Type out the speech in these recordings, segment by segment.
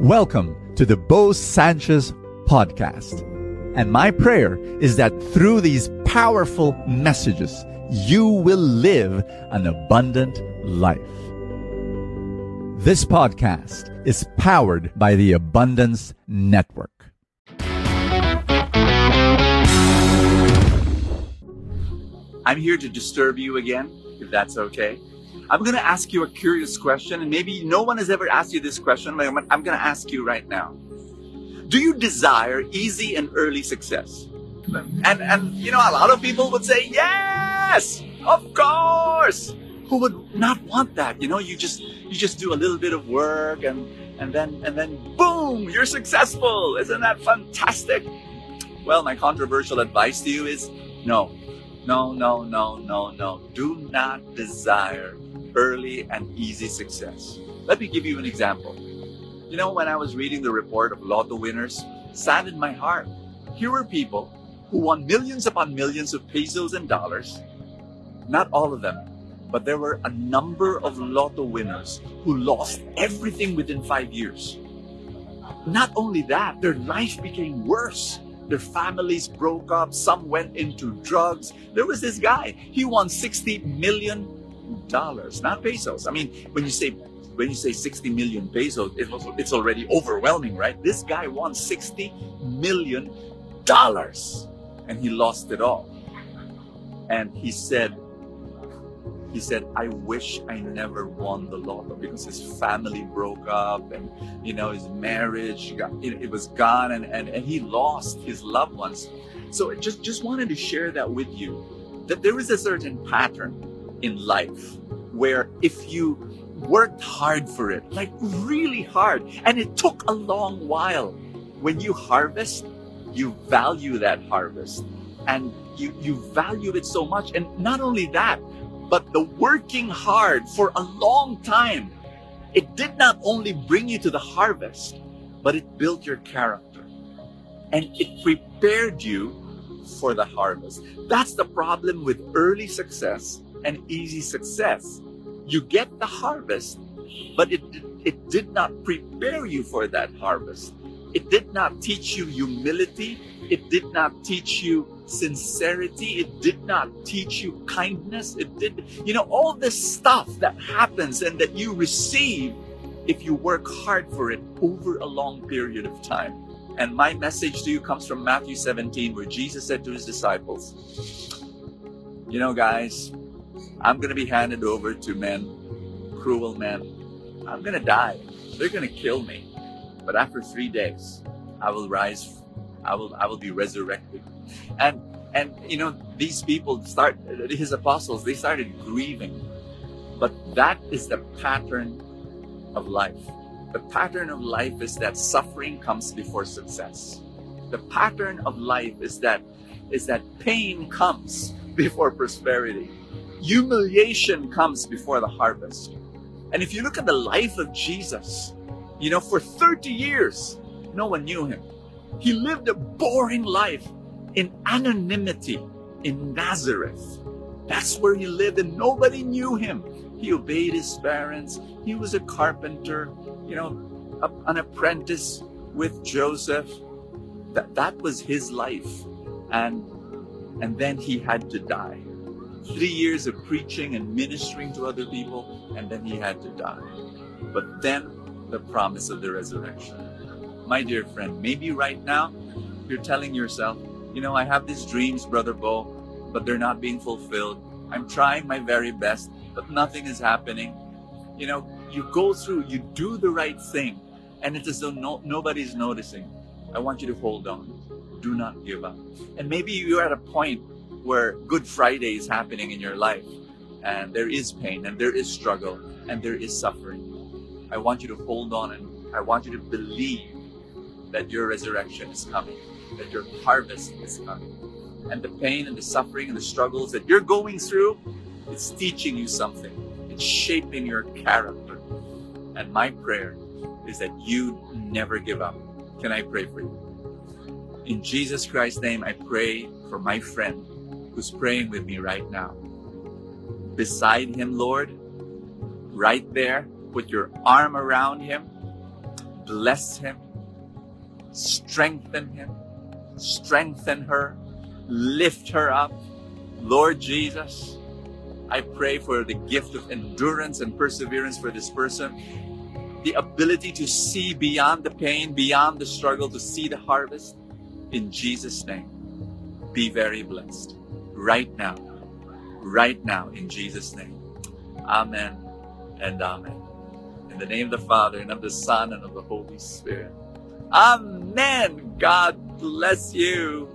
Welcome to the Bo Sanchez podcast. And my prayer is that through these powerful messages, you will live an abundant life. This podcast is powered by the Abundance Network. I'm here to disturb you again, if that's okay. I'm going to ask you a curious question, and maybe no one has ever asked you this question, but I'm going to ask you right now. Do you desire easy and early success? And, and, you know, a lot of people would say, yes, of course. Who would not want that? You know, you just, you just do a little bit of work and, and then, and then boom, you're successful. Isn't that fantastic? Well, my controversial advice to you is no, no, no, no, no, no. Do not desire early and easy success. Let me give you an example. You know, when I was reading the report of lotto winners, saddened my heart. Here were people who won millions upon millions of pesos and dollars. Not all of them, but there were a number of lotto winners who lost everything within five years. Not only that, their life became worse. Their families broke up. Some went into drugs. There was this guy. He won 60 million dollars, not pesos. I mean, when you say when you say 60 million pesos, it was, it's already overwhelming, right? This guy won 60 million dollars and he lost it all. And he said, he said, I wish I never won the lotto because his family broke up and, you know, his marriage, got, it, it was gone and, and, and he lost his loved ones. So I just, just wanted to share that with you that there is a certain pattern in life where if you worked hard for it, like really hard, and it took a long while, when you harvest, you value that harvest and you, you value it so much. And not only that, but the working hard for a long time, it did not only bring you to the harvest, but it built your character and it prepared you for the harvest. That's the problem with early success and easy success. You get the harvest, but it, it did not prepare you for that harvest. It did not teach you humility. It did not teach you sincerity. It did not teach you kindness. It did, you know, all this stuff that happens and that you receive if you work hard for it over a long period of time. And my message to you comes from Matthew 17, where Jesus said to his disciples, You know, guys, I'm going to be handed over to men, cruel men. I'm going to die. They're going to kill me. But after three days, I will rise. I will, I will be resurrected. And, and, you know, these people start, his apostles, they started grieving. But that is the pattern of life. The pattern of life is that suffering comes before success. The pattern of life is that, is that pain comes before prosperity humiliation comes before the harvest. And if you look at the life of Jesus, you know, for 30 years, no one knew him. He lived a boring life in anonymity in Nazareth. That's where he lived, and nobody knew him. He obeyed his parents. He was a carpenter, you know, a, an apprentice with Joseph. That, that was his life. And, and then he had to die three years of preaching and ministering to other people, and then he had to die. But then the promise of the resurrection. My dear friend, maybe right now you're telling yourself, you know, I have these dreams, Brother Bo, but they're not being fulfilled. I'm trying my very best, but nothing is happening. You know, you go through, you do the right thing, and it's as though no, nobody's noticing. I want you to hold on. Do not give up. And maybe you're at a point where Good Friday is happening in your life and there is pain and there is struggle and there is suffering. I want you to hold on and I want you to believe that your resurrection is coming, that your harvest is coming. And the pain and the suffering and the struggles that you're going through, it's teaching you something. It's shaping your character. And my prayer is that you never give up. Can I pray for you? In Jesus Christ's name, I pray for my friend who's praying with me right now. Beside him, Lord, right there, put your arm around him. bless him, strengthen him, strengthen her, lift her up. Lord Jesus, I pray for the gift of endurance and perseverance for this person, the ability to see beyond the pain, beyond the struggle, to see the harvest. In Jesus' name, be very blessed right now, right now, in Jesus' name. Amen and amen. In the name of the Father, and of the Son, and of the Holy Spirit. Amen. God bless you.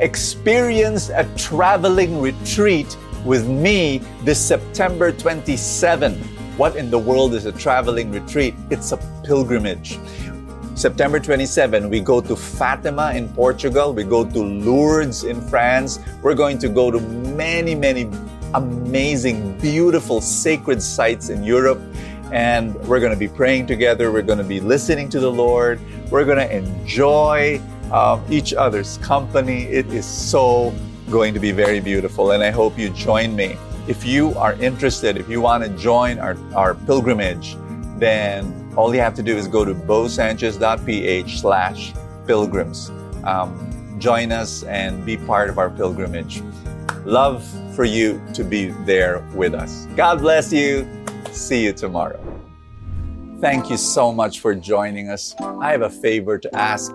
Experience a traveling retreat with me this September 27. What in the world is a traveling retreat? It's a pilgrimage. September 27, we go to Fatima in Portugal. We go to Lourdes in France. We're going to go to many, many amazing, beautiful, sacred sites in Europe. And we're going to be praying together. We're going to be listening to the Lord. We're going to enjoy um, each other's company. It is so going to be very beautiful, and I hope you join me. If you are interested, if you want to join our, our pilgrimage, then all you have to do is go to bosanchez.ph slash pilgrims. Um, join us and be part of our pilgrimage. Love for you to be there with us. God bless you. See you tomorrow. Thank you so much for joining us. I have a favor to ask.